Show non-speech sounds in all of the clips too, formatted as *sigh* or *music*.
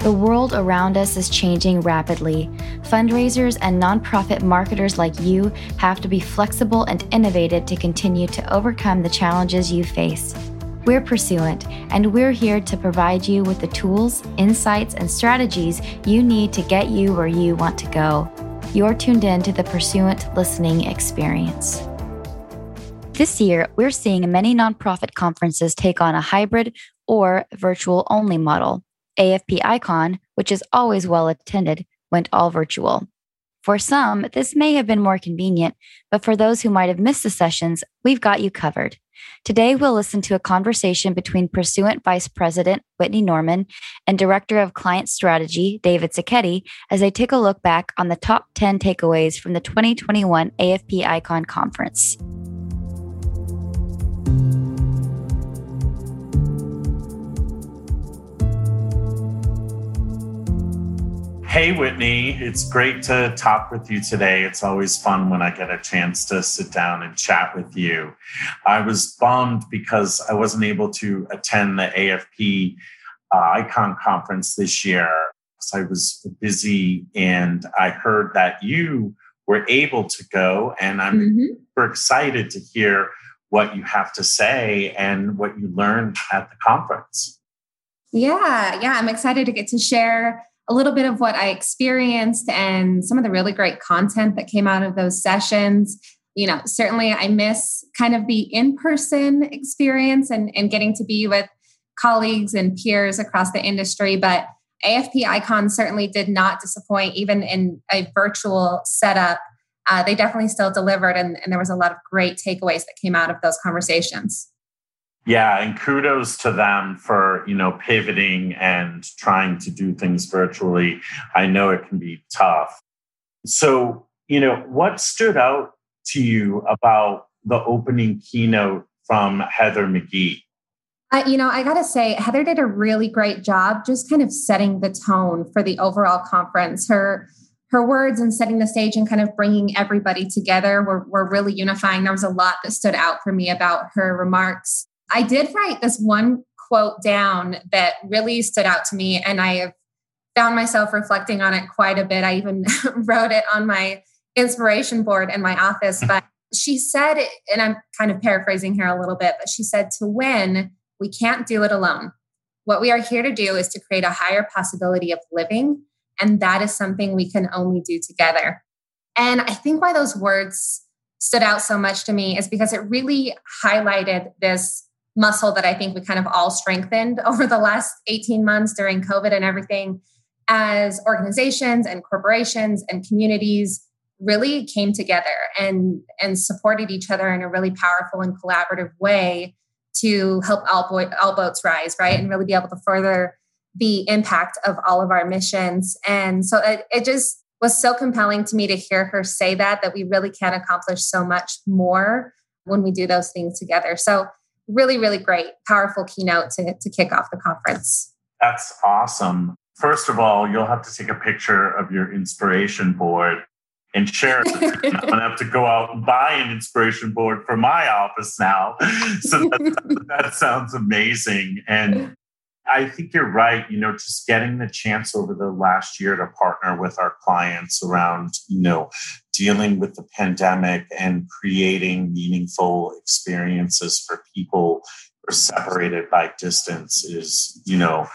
The world around us is changing rapidly. Fundraisers and nonprofit marketers like you have to be flexible and innovative to continue to overcome the challenges you face. We're Pursuant, and we're here to provide you with the tools, insights, and strategies you need to get you where you want to go. You're tuned in to the Pursuant listening experience. This year, we're seeing many nonprofit conferences take on a hybrid or virtual only model. AFP Icon, which is always well attended, went all virtual. For some, this may have been more convenient, but for those who might have missed the sessions, we've got you covered. Today, we'll listen to a conversation between Pursuant Vice President Whitney Norman and Director of Client Strategy David Sacchetti as they take a look back on the top 10 takeaways from the 2021 AFP Icon Conference. Hey, Whitney. It's great to talk with you today. It's always fun when I get a chance to sit down and chat with you. I was bummed because I wasn't able to attend the AFP uh, Icon conference this year. So I was busy and I heard that you were able to go, and I'm mm-hmm. super excited to hear what you have to say and what you learned at the conference. Yeah, yeah, I'm excited to get to share a little bit of what I experienced and some of the really great content that came out of those sessions. You know, certainly I miss kind of the in person experience and, and getting to be with colleagues and peers across the industry. But AFP Icon certainly did not disappoint, even in a virtual setup. Uh, they definitely still delivered, and, and there was a lot of great takeaways that came out of those conversations. Yeah, and kudos to them for, you know, pivoting and trying to do things virtually. I know it can be tough. So, you know, what stood out to you about the opening keynote from Heather McGhee? Uh, you know, I got to say, Heather did a really great job just kind of setting the tone for the overall conference. Her her words and setting the stage and kind of bringing everybody together were, were really unifying. There was a lot that stood out for me about her remarks. I did write this one quote down that really stood out to me, and I have found myself reflecting on it quite a bit. I even *laughs* wrote it on my inspiration board in my office. Hmm. But she said, and I'm kind of paraphrasing here a little bit, but she said, to win, we can't do it alone. What we are here to do is to create a higher possibility of living. And that is something we can only do together. And I think why those words stood out so much to me is because it really highlighted this muscle that I think we kind of all strengthened *laughs* over the last 18 months during COVID and everything as organizations and corporations and communities really came together and and supported each other in a really powerful and collaborative way to help all, bo- all boats rise right? And really be able to further the impact of all of our missions. And so it, it just was so compelling to me to hear her say that that we really can accomplish so much more when we do those things together. So really, really great, powerful keynote to, to kick off the conference. That's awesome. First of all, you'll have to take a picture of your inspiration board and share it. *laughs* I'm gonna have to go out and buy an inspiration board for my office now. So that, *laughs* that sounds amazing. And I think you're right. You know, just getting the chance over the last year to partner with our clients around, you know, dealing with the pandemic and creating meaningful experiences for people who are separated by distance is, you know,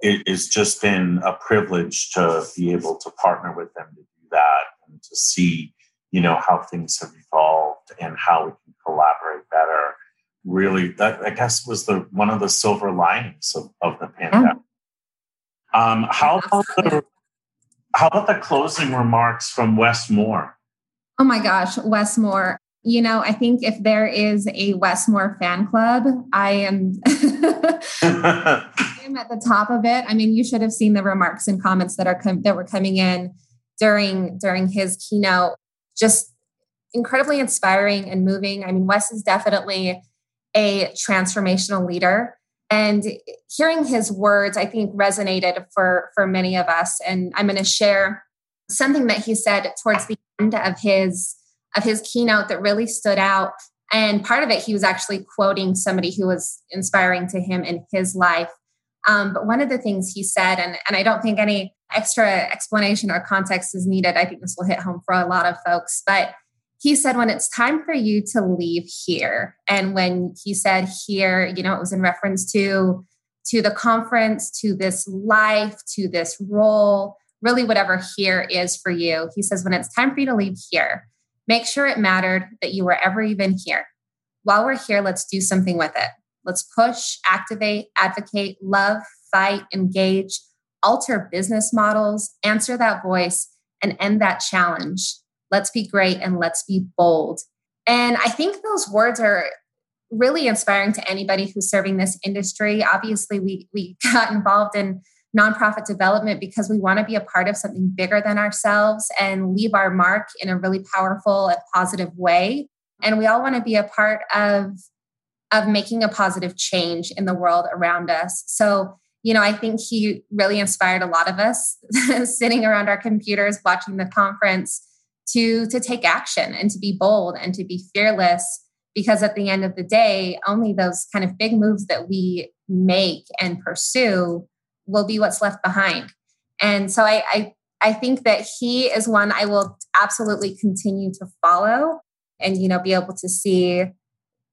it has just been a privilege to be able to partner with them to do that and to see, you know, how things have evolved and how we can collaborate better really that I guess was the one of the silver linings of, of the pandemic. Um, how about the how about the closing remarks from Wes Moore? Oh my gosh, Wes Moore. You know, I think if there is a Wes Moore fan club, I am *laughs* I am at the top of it. I mean, you should have seen the remarks and comments that are com- that were coming in during during his keynote. Just incredibly inspiring and moving. I mean, Wes is definitely a transformational leader. And hearing his words, I think resonated for, for many of us. And I'm going to share something that he said towards the end of his of his keynote that really stood out. And part of it, he was actually quoting somebody who was inspiring to him in his life. Um, but one of the things he said, and, and I don't think any extra explanation or context is needed. I think this will hit home for a lot of folks. But he said, when it's time for you to leave here, and when he said here, you know, it was in reference to to the conference, to this life, to this role, really whatever here is for you. He says, when it's time for you to leave here, make sure it mattered that you were ever even here. While we're here, let's do something with it. Let's push, activate, advocate, love, fight, engage, alter business models, answer that voice, and end that challenge. Let's be great and let's be bold. And I think those words are really inspiring to anybody who's serving this industry. Obviously, we, we *laughs* got involved in nonprofit development because we want to be a part of something bigger than ourselves and leave our mark in a really powerful and positive way. And we all want to be a part of of making a positive change in the world around us. So, you know, I think he really inspired a lot of us *laughs* sitting around our computers watching the conference to to take action and to be bold and to be fearless because at the end of the day, only those kind of big moves that we make and pursue will be what's left behind. And so I, I, I think that he is one I will absolutely continue to follow and you know be able to see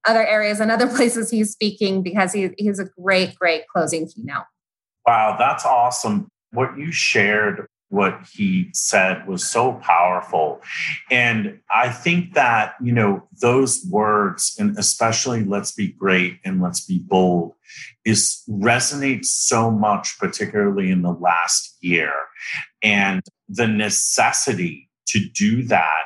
other areas and other *laughs* places he's speaking because he, he's a great, great closing keynote. Wow, that's awesome. What you shared, what he said was so powerful. And I think that, you know, those words, and especially let's be great and let's be bold, is resonates so much, particularly in the last year. And the necessity to do that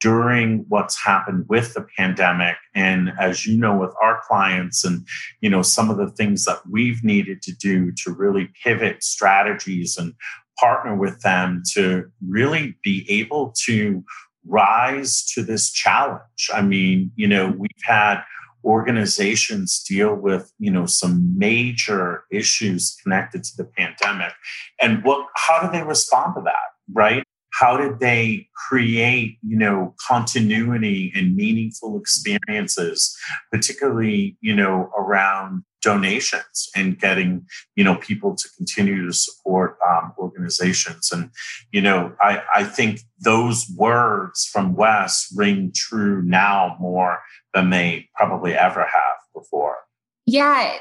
during what's happened with the pandemic and as you know with our clients and you know some of the things that we've needed to do to really pivot strategies and partner with them to really be able to rise to this challenge. I mean you know we've had organizations deal with you know some major issues connected to the pandemic. And what how do they respond to that right? How did they create you know continuity and meaningful experiences particularly you know around donations and getting you know people to continue to support um, organizations. And you know I, I think those words from wes ring true now more than they probably ever have before. Yeah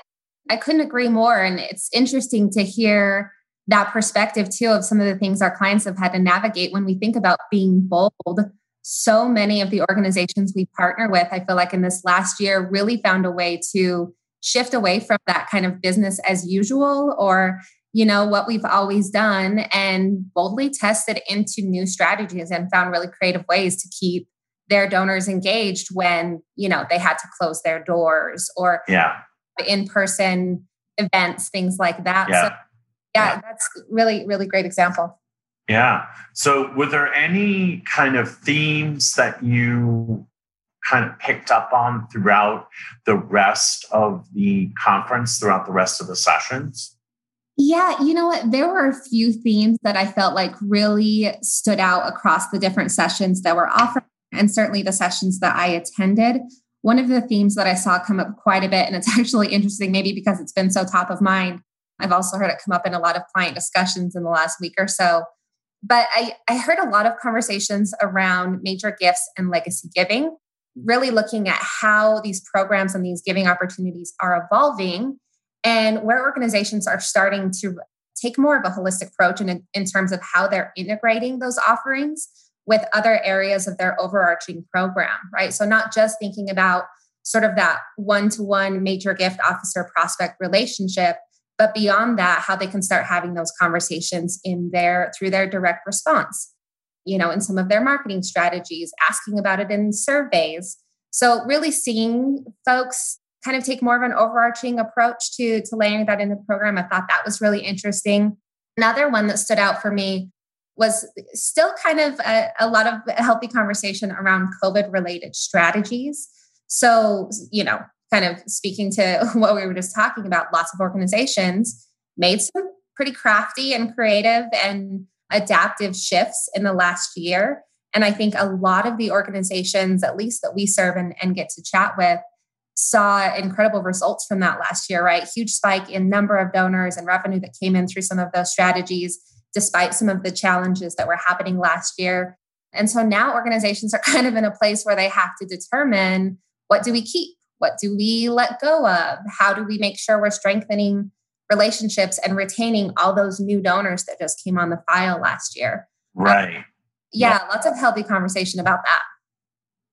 i couldn't agree more. And it's interesting to hear that perspective too of some of the things our clients have had to navigate when we think about being bold. So many of the organizations we partner with i feel like in this last year really found a way to shift away from that kind of business as usual or you know what we've always done and boldly tested into new strategies and found really creative ways to keep their donors engaged when you know they had to close their doors or yeah in person events things like that yeah. so yeah, that's really, really great example. Yeah. So, were there any kind of themes that you kind of picked up on throughout the rest of the conference, throughout the rest of the sessions? Yeah, you know what? There were a few themes that I felt like really stood out across the different sessions that were offered, and certainly the sessions that I attended. One of the themes that I saw come up quite a bit, and it's *laughs* actually interesting, maybe because it's been so top of mind, I've also heard it come up in a lot of client discussions in the last week or so. But I, I heard a lot of conversations around major gifts and legacy giving, really looking at how these programs and these giving opportunities are evolving and where organizations are starting to take more of a holistic approach in, in terms of how they're integrating those offerings with other areas of their overarching program, right? So, not just thinking about sort of that one to one major gift officer prospect relationship, but beyond that how they can start having those conversations in their through their direct response you know in some of their marketing strategies asking about it in surveys. So really seeing folks kind of take more of an overarching approach to to laying that in the program i thought that was really interesting. Another one that stood out for me was still kind of a, a lot of healthy conversation around covid related strategies. So you know kind of speaking to *laughs* what we were just talking about, lots of organizations made some pretty crafty and creative and adaptive shifts in the last year. And I think a lot of the organizations, at least that we serve and, and get to chat with, saw incredible results from that last year, right? Huge spike in number of donors and revenue that came in through some of those strategies, despite some of the challenges that were happening last year. And so now organizations are *laughs* kind of in a place where they have to determine what do we keep? What do we let go of? How do we make sure we're strengthening relationships and retaining all those new donors that just came on the file last year? Right. Um, yeah, yeah, lots of healthy conversation about that.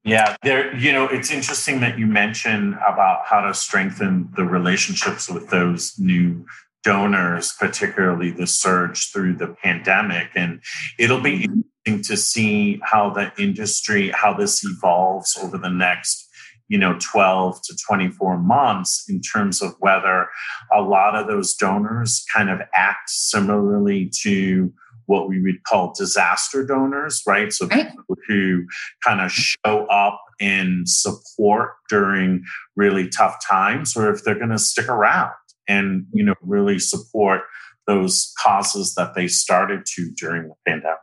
Yeah, there, you know, it's interesting that you mention about how to strengthen the relationships with those new donors, particularly the surge through the pandemic. And it'll be mm-hmm. interesting to see how the industry, how this evolves over the next, you know, 12 to 24 months in terms of whether a lot of those donors kind of act similarly to what we would call disaster donors, right? So right. people who kind of show up and support during really tough times, or if they're going to stick around and you know really support those causes that they started to during the pandemic.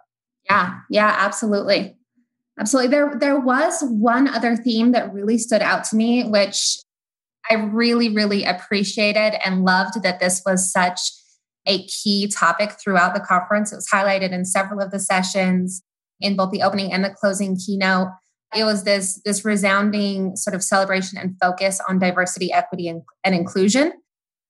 Yeah, yeah, absolutely. Absolutely. There there was one other theme that really stood out to me, which I really, really appreciated and loved that this was such a key topic throughout the conference. It was highlighted in several of the sessions in both the opening and the closing keynote. It was this, this resounding sort of celebration and focus on diversity, equity, and, and inclusion.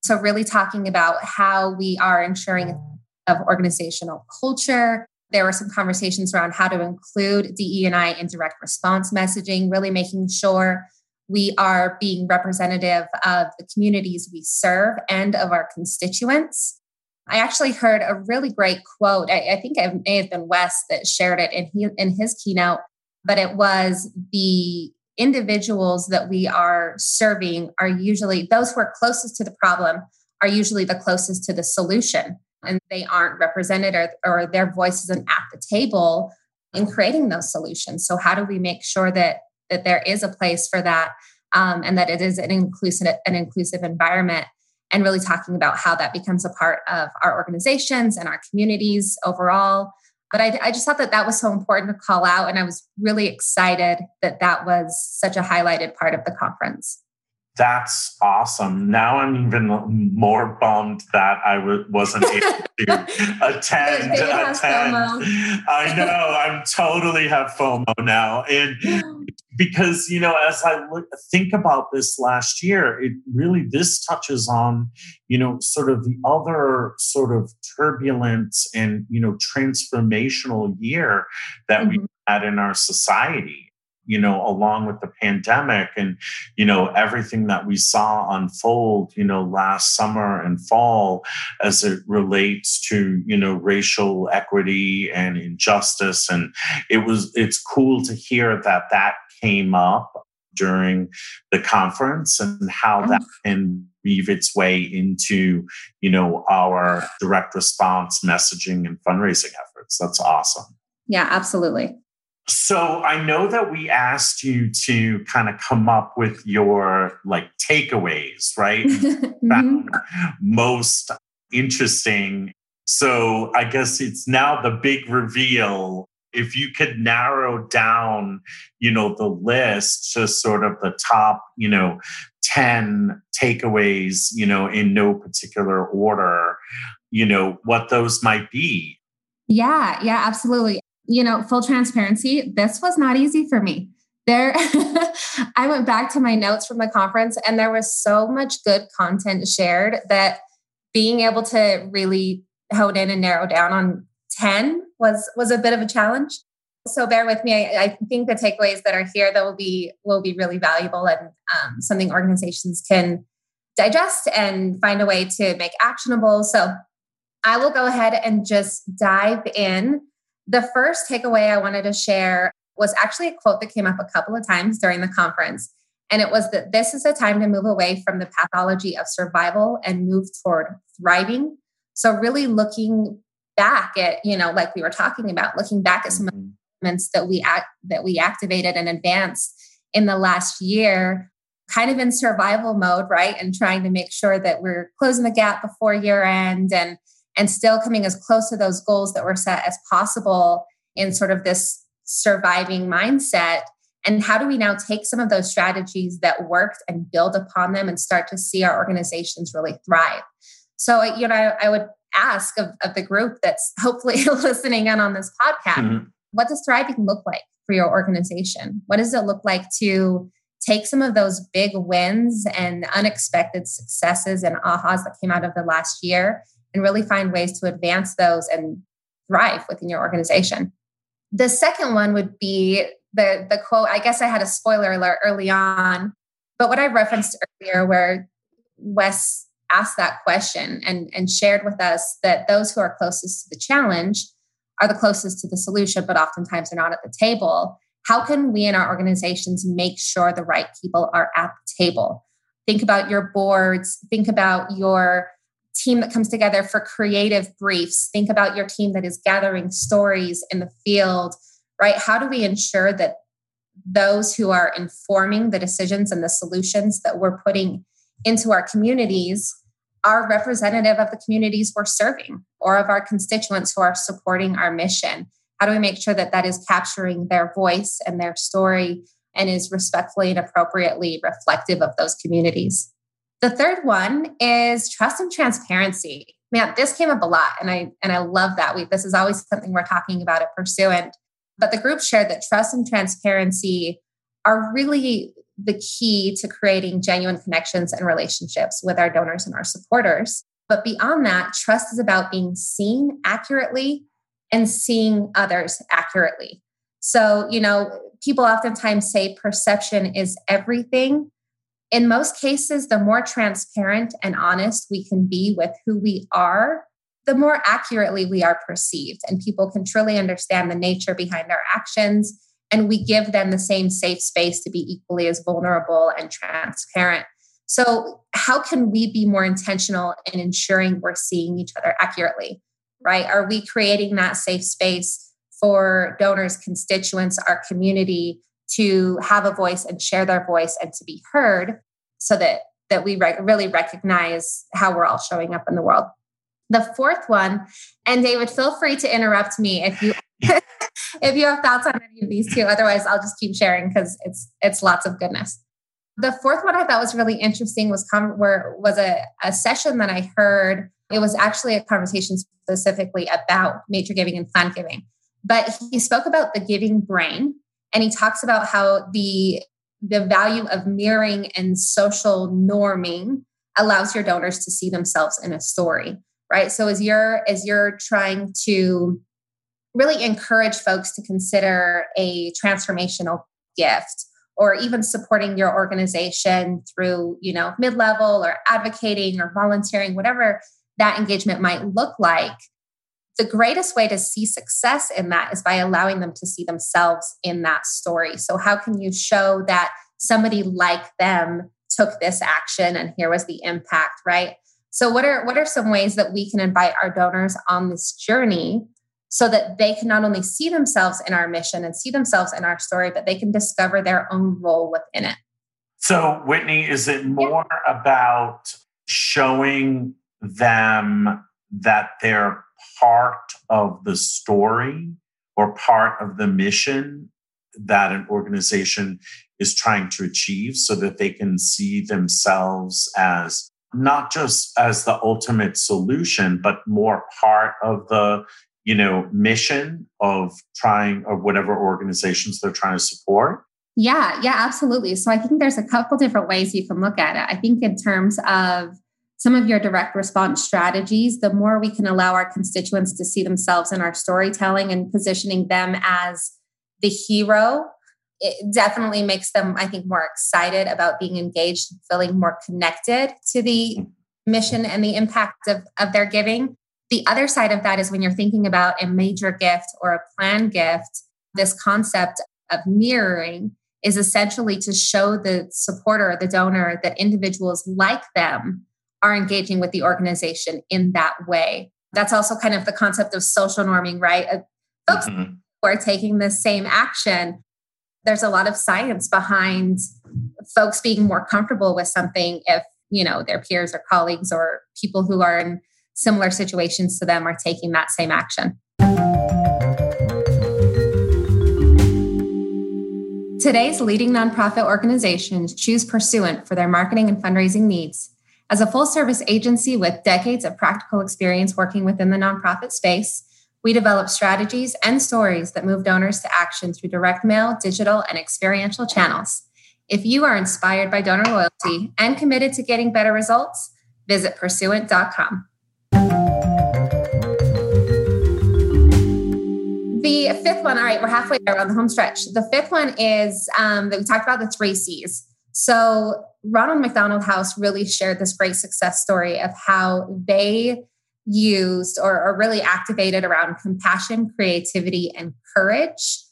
So, really talking about how we are ensuring of organizational culture. There were some conversations around how to include DE&I in direct response messaging, really making sure we are being representative of the communities we serve and of our constituents. I actually heard a really great quote. I, I think it may have been Wes that shared it in, he, in his keynote, but it was the individuals that we are serving are usually those who are closest to the problem are usually the closest to the solution and they aren't represented or, or their voice isn't at the table in creating those solutions so how do we make sure that that there is a place for that um, and that it is an inclusive an inclusive environment and really talking about how that becomes a part of our organizations and our communities overall. But I, I, just thought that that was so important to call out. And I was really excited that that was such a highlighted part of the conference. That's awesome. Now I'm even more bummed that I w- wasn't able *laughs* to attend. attend. I know. I'm totally have FOMO now. And *gasps* because you know as i look, think about this last year it really this touches on you know sort of the other sort of turbulent and you know transformational year that mm-hmm. we had in our society you know along with the pandemic and you know everything that we saw unfold you know last summer and fall as it relates to you know racial equity and injustice. And it was it's cool to hear that that came up during the conference and how that mm-hmm. can weave its way into you know our direct response messaging and fundraising efforts. That's awesome. Yeah absolutely so i know that we asked you to kind of come up with your like takeaways right *laughs* mm-hmm. most interesting so i guess it's now the big reveal if you could narrow down, you know, the list to sort of the top, you know, 10 takeaways, you know, in no particular order, you know, what those might be. Yeah, yeah, absolutely. You know, full transparency, this was not easy for me. There, *laughs* I went back to my notes from the conference and there was so much good content shared that being able to really hone in and narrow down on 10 was was a bit of a challenge. So bear with me. I, I think the takeaways that are here that will be will be really valuable and um, something organizations can digest and find a way to make actionable. So I will go ahead and just dive in. The first takeaway I wanted to share was actually a quote that came up a couple of times during the conference. And it was that this is a time to move away from the pathology of survival and move toward thriving. So, really looking back at you know like we were talking about looking back at some mm-hmm. elements that we act that we activated and advanced in the last year kind of in survival mode right and trying to make sure that we're closing the gap before year end and and still coming as close to those goals that were set as possible in sort of this surviving mindset And how do we now take some of those strategies that worked and build upon them and start to see our organizations really thrive? So, you know, I, I would ask of, of, the group that's *laughs* hopefully *laughs* listening in on this podcast mm-hmm. what does thriving look like for your organization? What does it look like to take some of those big wins and unexpected successes and ahas that came out of the last year and really find ways to advance those and thrive within your organization? The second one would be the the quote. I guess I had a spoiler alert early on, but what I referenced earlier, where Wes asked that question and and shared with us that those who are closest to the challenge are the closest to the solution, but oftentimes they're not at the table. How can we in our organizations make sure the right people are at the table? Think about your boards, think about your team that comes together for creative briefs, think about your team that is gathering stories in the field, right? How do we ensure that those who are informing the decisions and the solutions that we're putting into our communities are representative of the communities we're serving or of our constituents who are supporting our mission? How do we make sure that that is capturing their voice and their story and is respectfully and appropriately reflective of those communities? The third one is trust and transparency. Man, this came up a lot, and I and I love that. We this is always something we're talking about at Pursuant. But the group shared that trust and transparency are really the key to creating genuine connections and relationships with our donors and our supporters. But beyond that, trust is about being seen accurately and seeing others accurately. So, you know, people oftentimes say perception is everything. In most cases, the more transparent and honest we can be with who we are, the more accurately we are perceived, and people can truly understand the nature behind our actions and we give them the same safe space to be equally as vulnerable and transparent. So, how can we be more intentional in ensuring we're seeing each other accurately? Right? Are we creating that safe space for donors, constituents, our community to have a voice and share their voice and to be heard so that that we re- really recognize how we're all showing up in the world. The fourth one, and David, feel free to interrupt me if you *laughs* if you have thoughts on any of these two. Otherwise, I'll just keep sharing because it's it's lots of goodness. The fourth one I thought was really interesting was com- where was a, a session that I heard. It was actually a conversation specifically about major giving and planned giving. But he spoke about the giving brain and he talks about how the the value of mirroring and social norming allows your donors to see themselves in a story right? So as you're as you're trying to really encourage folks to consider a transformational gift or even supporting your organization through you know mid-level or advocating or volunteering whatever that engagement might look like the greatest way to see success in that is by allowing them to see themselves in that story so how can you show that somebody like them took this action and here was the impact right so what are what are some ways that we can invite our donors on this journey so that they can not only see themselves in our mission and see themselves in our story, but they can discover their own role within it. So, Whitney, is it more yeah. about showing them that they're part of the story or part of the mission that an organization is trying to achieve so that they can see themselves as not just as the ultimate solution, but more part of the you know mission of trying or whatever organizations they're trying to support? Yeah yeah absolutely. So i think there's a couple different ways you can look at it. I think in terms of some of your direct response strategies the more we can allow our constituents to see themselves in our storytelling and positioning them as the hero it definitely makes them i think more excited about being engaged feeling more connected to the mission and the impact of, of their giving. The other side of that is when you're thinking about a major gift or a planned gift, this concept of mirroring is essentially to show the supporter, the donor, that individuals like them are engaging with the organization in that way. That's also kind of the concept of social norming, right? Folks mm-hmm. who are taking the same action, there's a lot of science behind folks being more comfortable with something if, you know, their peers or colleagues or people who are in similar situations to them are taking that same action. Today's leading nonprofit organizations choose Pursuant for their marketing and fundraising needs. As a full service agency with decades of practical experience working within the nonprofit space, we develop strategies and stories that move donors to action through direct mail, digital, and experiential channels. If you are inspired by donor loyalty and committed to getting better results, visit pursuant.com. The fifth one, all right, we're halfway there on the home stretch. The fifth one is um, that we talked about the three C's. So, Ronald McDonald House really shared this great success story of how they used or, or really activated around compassion, creativity, and courage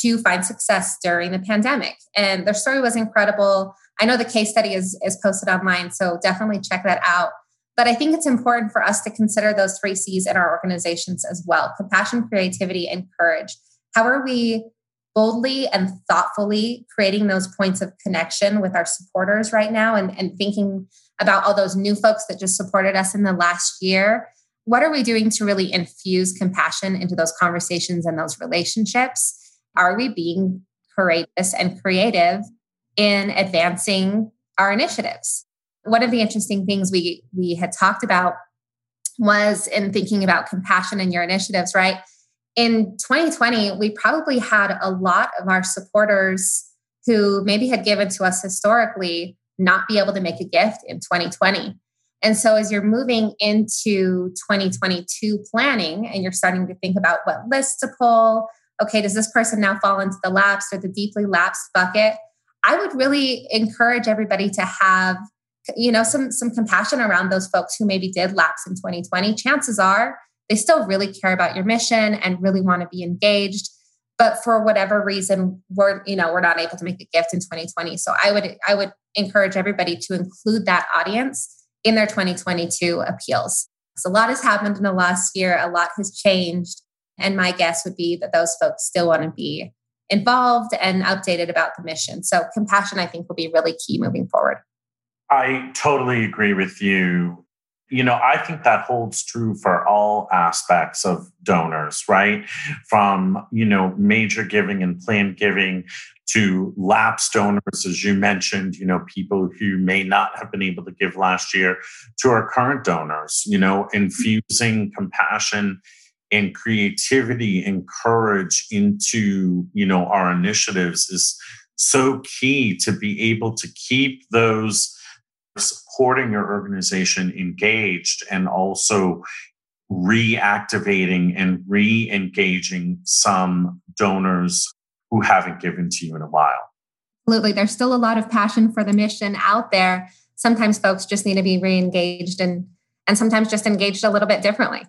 to find success during the pandemic. And their story was incredible. I know the case study is, is posted online, so definitely check that out. But I think it's important for us to consider those three C's in our organizations as well compassion, creativity, and courage. How are we boldly and thoughtfully creating those points of connection with our supporters right now and, and thinking about all those new folks that just supported us in the last year? What are we doing to really infuse compassion into those conversations and those relationships? Are we being courageous and creative in advancing our initiatives? one of the interesting things we we had talked about was in thinking about compassion in your initiatives, right? In 2020, we probably had a lot of our supporters who maybe had given to us historically not be able to make a gift in 2020. And so, as you're moving into 2022 planning and you're starting to think about what lists to pull, okay, does this person now fall into the lapsed or the deeply lapsed bucket? I would really encourage everybody to have you know some some compassion around those folks who maybe did lapse in 2020 chances are they still really care about your mission and really want to be engaged but for whatever reason we're you know we're not able to make a gift in 2020 so i would i would encourage everybody to include that audience in their 2022 appeals. So a lot has happened in the last year. A lot has changed. And my guess would be that those folks still want to be involved and updated about the mission. So compassion i think will be really key moving forward. I totally agree with you. You know, I think that holds true for all aspects of donors, right? From, you know, major giving and planned giving to lapsed donors, as you mentioned, you know, people who may not have been able to give last year, to our current donors, you know, infusing compassion and creativity and courage into, you know, our initiatives is so key to be able to keep those supporting your organization engaged and also reactivating and re engaging some donors who haven't given to you in a while. Absolutely. There's still a lot of passion for the mission out there. Sometimes folks just need to be re engaged and, and sometimes just engaged a little bit differently.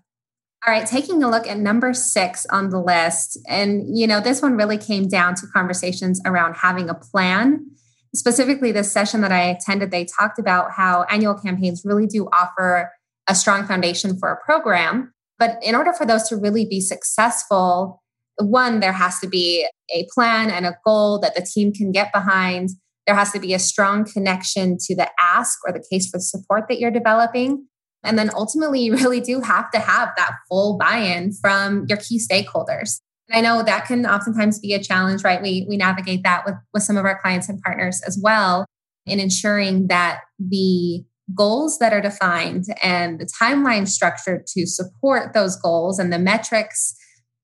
All right, taking a look at number six on the list. And, you know, this one really came down to conversations around having a plan specifically this session that I attended, they talked about how annual campaigns really do offer a strong foundation for a program. But in order for those to really be successful, one, there has to be a plan and a goal that the team can get behind. There has to be a strong connection to the ask or the case for support that you're developing. And then ultimately, you really do have to have that full buy in from your key stakeholders. I know that can oftentimes be a challenge, right? We, we navigate that with, with some of our clients and partners as well in ensuring that the goals that are defined and the timeline structure to support those goals and the metrics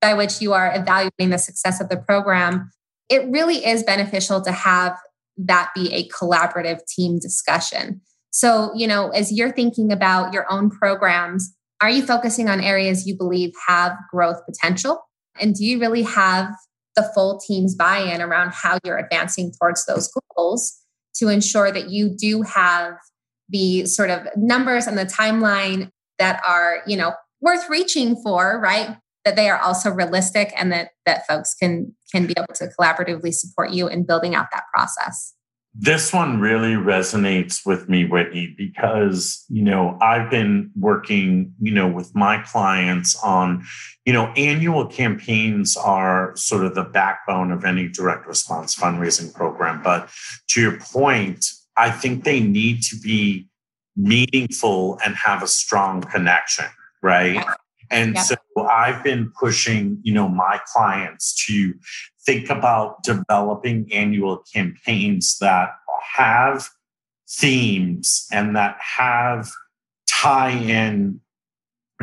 by which you are evaluating the success of the program, it really is beneficial to have that be a collaborative team discussion. So, you know, as you're thinking about your own programs, are you focusing on areas you believe have growth potential? And do you really have the full team's buy in around how you're advancing towards those goals to ensure that you do have the sort of numbers and the timeline that are, you know, worth reaching for, right? That they are also realistic and that that folks can can be able to collaboratively support you in building out that process. This one really resonates with me, Whitney, because, you know, I've been working, you know, with my clients on, you know, annual campaigns are sort of the backbone of any direct response fundraising program. But to your point, I think they need to be meaningful and have a strong connection, right? And so I've been pushing, you know, my clients to think about developing annual campaigns that have themes and that have tie in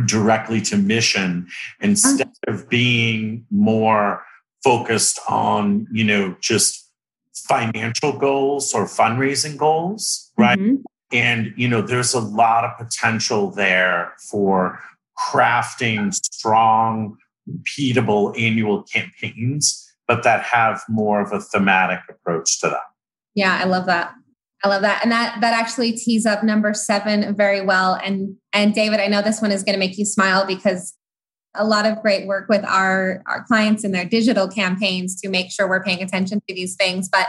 directly to mission instead of being more focused on you know just financial goals or fundraising goals right mm-hmm. and you know there's a lot of potential there for crafting strong repeatable annual campaigns but that have more of a thematic approach to them. Yeah i love that. I love that. And that that actually tees up number 7 very well. And and David, I know this one is going to make you smile because a lot of great work with our our clients in their digital campaigns to make sure we're paying attention to these things, but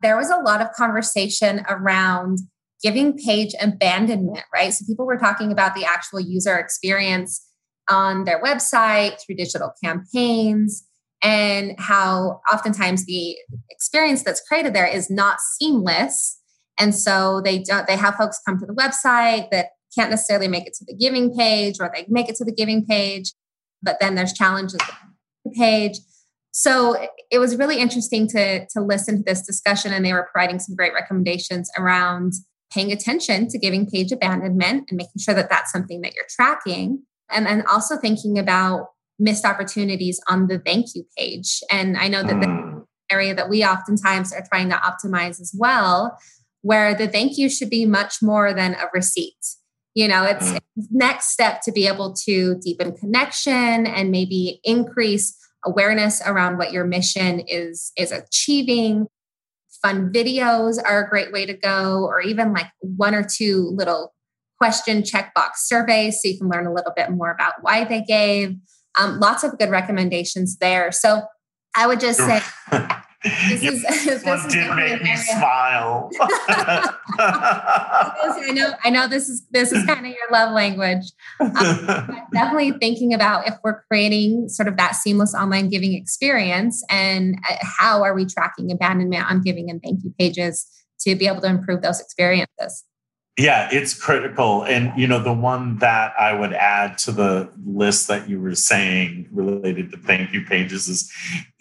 there was a lot of conversation around giving page abandonment, right? So people were talking about the actual user experience on their website through digital campaigns and how oftentimes the experience that's created there is not seamless and so they don't, they have folks come to the website that can't necessarily make it to the giving page or they make it to the giving page, but then there's challenges the page. So it was really interesting to, to listen to this discussion and they were providing some great recommendations around paying attention to giving page abandonment and making sure that that's something that you're tracking. And then also thinking about missed opportunities on the thank you page. And I know that the mm. area that we oftentimes are trying to optimize as well where the thank you should be much more than a receipt. You know, it's mm. next step to be able to deepen connection and maybe increase awareness around what your mission is is achieving. Fun videos are a great way to go, or even like one or two little question checkbox surveys so you can learn a little bit more about why they gave. Um, lots of good recommendations there. So I would just say *laughs* *laughs* This is *laughs* this one did make me smile. I know, I know. This is this is kind of your love language. Um, definitely thinking about if we're creating sort of that seamless online giving experience, and uh, how are we tracking abandonment on giving and thank you pages to be able to improve those experiences. Yeah, it's critical. And, you know, the one that I would add to the list that you were saying related to thank you pages is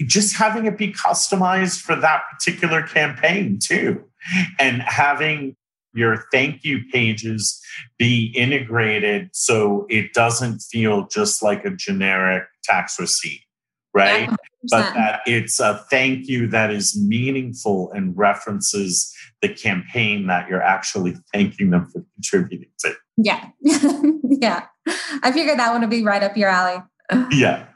just having it be customized for that particular campaign, too. And having your thank you pages be integrated so it doesn't feel just like a generic tax receipt, right? Yeah, but that it's a thank you that is meaningful and references the campaign that you're actually thanking them for contributing to. Yeah. *laughs* yeah. I figured that one would be right up your alley. *laughs* yeah.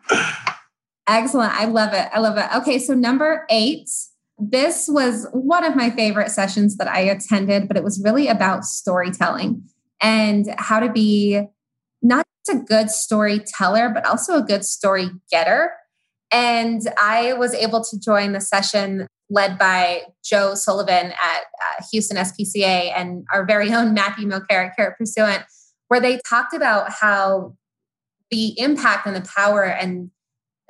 Excellent. I love it. I love it. Okay. So, number eight, this was one of my favorite sessions that I attended, but it was really about storytelling and how to be not just a good storyteller, but also a good story getter. And I was able to join the session led by Joe Sullivan at uh, Houston SPCA and our very own Matthew Mulcair at Carrot Pursuant, where they talked about how the impact and the power and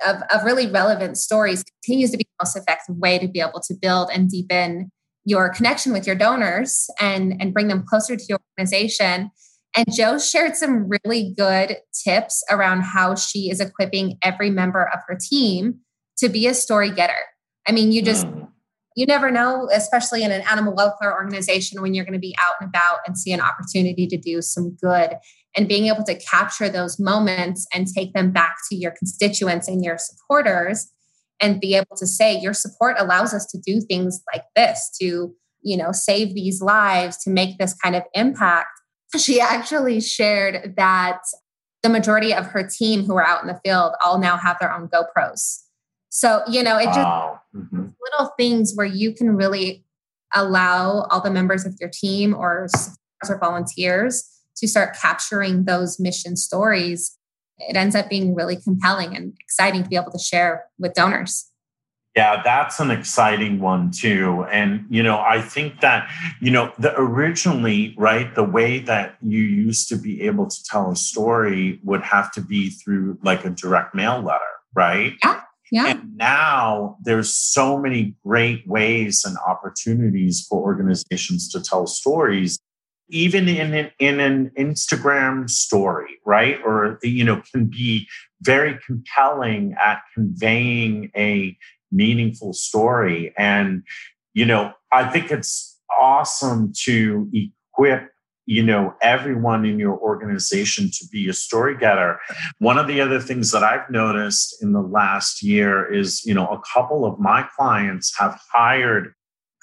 of, of really relevant stories continues to be the most effective way to be able to build and deepen your connection with your donors and, and bring them closer to your organization. And Joe shared some really good tips around how she is equipping every member of her team to be a story getter I mean, you just, mm. you never know, especially in an animal welfare organization, when you're going to be out and about and see an opportunity to do some good and being able to capture those moments and take them back to your constituents and your supporters and be able to say your support allows us to do things like this to you know save these lives to make this kind of impact she actually shared that the majority of her team who are out in the field all now have their own GoPros so, you know, it wow. Mm-hmm. little things where you can really allow all the members of your team or or volunteers to start capturing those mission stories. It ends up being really compelling and exciting to be able to share with donors. Yeah, that's an exciting one too. And, you know, I think that, you know, the originally, right, the way that you used to be able to tell a story would have to be through like a direct mail letter, right? Yeah. Yeah. And now there's so many great ways and opportunities for organizations to tell stories, even in an, in an Instagram story, right? Or, you know, can be very compelling at conveying a meaningful story. And, you know, I think it's awesome to equip you know everyone in your organization to be a story getter. One of the other things that i've noticed in the last year is you know a couple of my clients have hired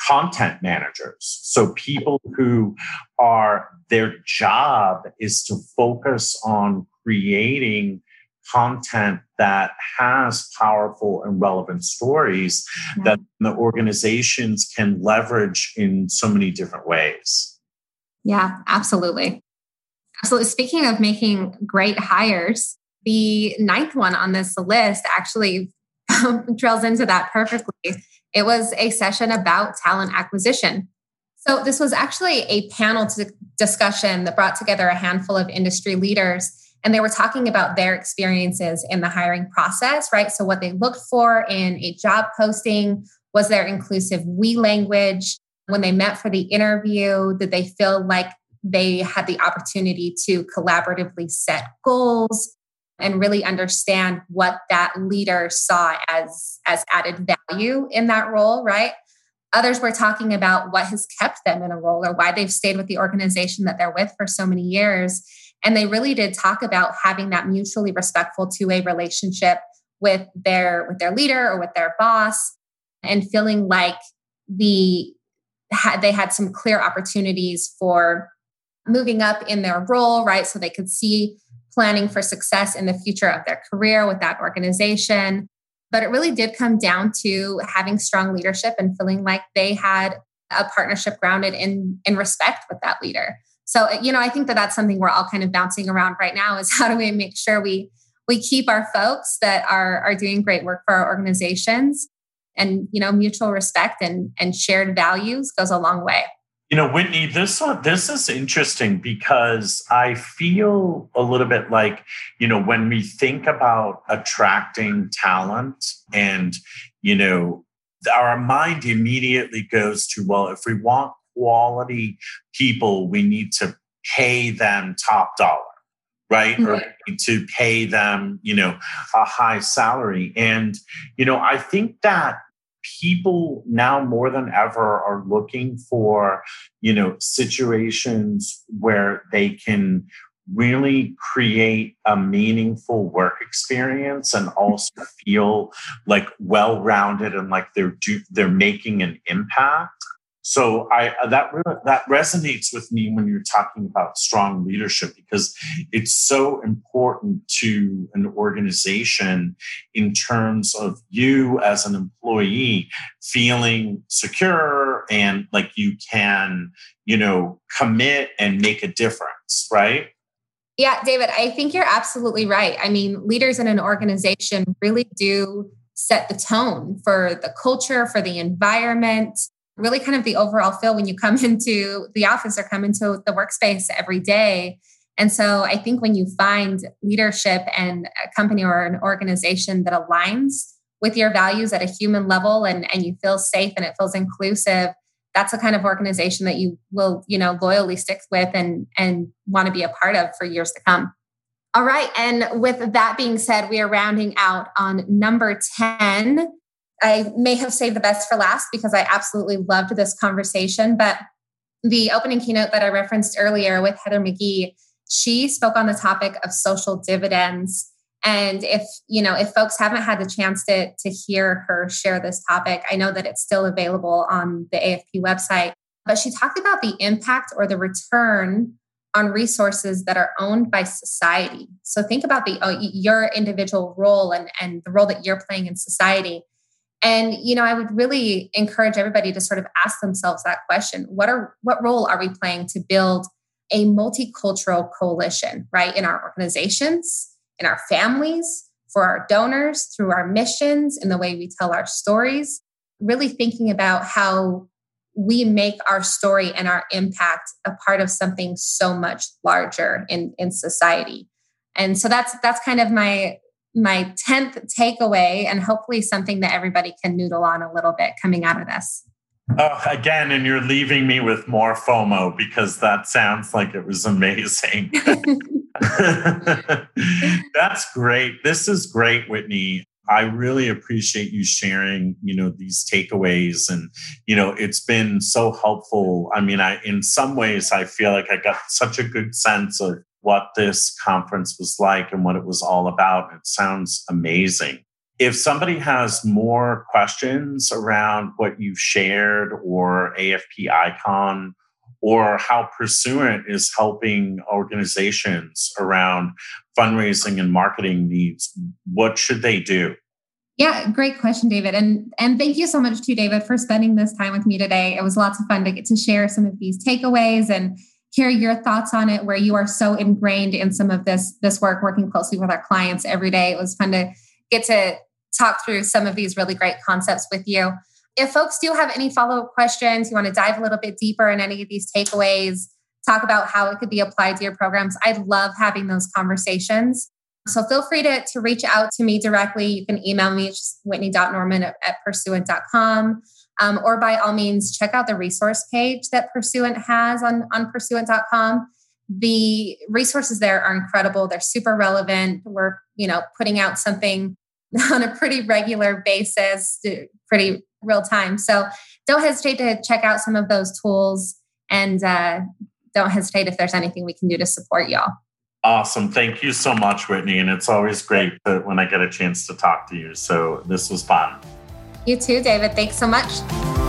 content managers. So people who are their job is to focus on creating content that has powerful and relevant stories yeah. that the organizations can leverage in so many different ways yeah, absolutely. Absolutely. Speaking of making great hires, the ninth one on this list actually *laughs* trails into that perfectly. It was a session about talent acquisition. So, this was actually a panel discussion that brought together a handful of industry leaders, and they were talking about their experiences in the hiring process, right? So, what they looked for in a job posting was their inclusive we language, when they met for the interview? Did they feel like they had the opportunity to collaboratively set goals and really understand what that leader saw as as added value in that role, right? Others were talking about what has kept them in a role or why they've stayed with the organization that they're with for so many years. And they really did talk about having that mutually respectful two-way relationship with their with their leader or with their boss and feeling like the had they had some clear opportunities for moving up in their role, right? So they could see planning for success in the future of their career with that organization. But it really did come down to having strong leadership and feeling like they had a partnership grounded in in respect with that leader. So you know, I think that that's something we're all kind of bouncing around right now is *laughs* how do we make sure we we keep our folks that are are doing great work for our organizations and you know mutual respect and and shared values goes a long way. You know whitney this one this is interesting because i feel a little bit like you know when we think about attracting talent and you know our mind immediately goes to well if we want quality people we need to pay them top dollar right? Mm-hmm. or to pay them you know a high salary. And you know i think that people now more than ever are looking for you know situations where they can really create a meaningful work experience and also feel like well-rounded and like they're do, they're making an impact so I uh, that that resonates with me when you're talking about strong leadership because it's so important to an organization in terms of you as an employee feeling secure and like you can, you know, commit and make a difference, right? Yeah, David, I think you're absolutely right. I mean, leaders in an organization really do set the tone for the culture, for the environment, really kind of the overall feel when you come *laughs* into the office or come into the workspace every day. And so I think when you find leadership and a company or an organization that aligns with your values at a human level and, and you feel safe and it feels inclusive, that's the kind of organization that you will, you know, loyally stick with and and want to be a part of for years to come. All right. And with that being said, we are rounding out on number 10 I may have saved the best for last because I absolutely loved this conversation. But the opening keynote that I referenced earlier with Heather McGhee, she spoke on the topic of social dividends. And if you know, if folks haven't had the chance to to hear her share this topic, I know that it's still available on the AFP website. But she talked about the impact or the return on resources that are owned by society. So think about the uh, your individual role and and the role that you're playing in society. And you know, I would really encourage everybody to sort of ask themselves that question. What are what role are we playing to build a multicultural coalition, right? In our organizations, in our families, for our donors, through our missions, in the way we tell our stories, really thinking about how we make our story and our impact a part of something so much larger in, in society. And so that's that's kind of my my 10th takeaway and hopefully something that everybody can noodle on a little bit coming out of this. Oh, again, and you're leaving me with more FOMO because that sounds like it was amazing. *laughs* *laughs* That's great. This is great, Whitney. I really appreciate you sharing, you know, these takeaways and you know, it's been so helpful. I mean, I in some ways I feel like I got such a good sense of what this conference was like and what it was all about. It sounds amazing. If somebody has more questions around what you've shared or AFP Icon or how Pursuant is helping organizations around fundraising and marketing needs, what should they do? Yeah, great question, David. And and thank you so much to David for spending this time with me today. It was lots of fun to get to share some of these takeaways and hear your thoughts on it where you are so ingrained in some of this this work working closely with our clients every day. It was fun to get to talk through some of these really great concepts with you. If folks do have any follow-up questions, you want to dive a little bit deeper in any of these takeaways, talk about how it could be applied to your programs. I love having those conversations. So feel free to, to reach out to me directly. You can email me, just whitney.norman at, at pursuant.com. Um, or by all means, check out the resource page that Pursuant has on, on pursuant.com. The resources there are incredible. They're super relevant. We're, you know, putting out something *laughs* on a pretty regular basis, pretty real time. So don't hesitate to check out some of those tools and uh, don't hesitate if there's anything we can do to support y'all. Awesome. Thank you so much, Whitney. And it's always great when I get a chance to talk to you. So this was fun. You too, David. Thanks so much.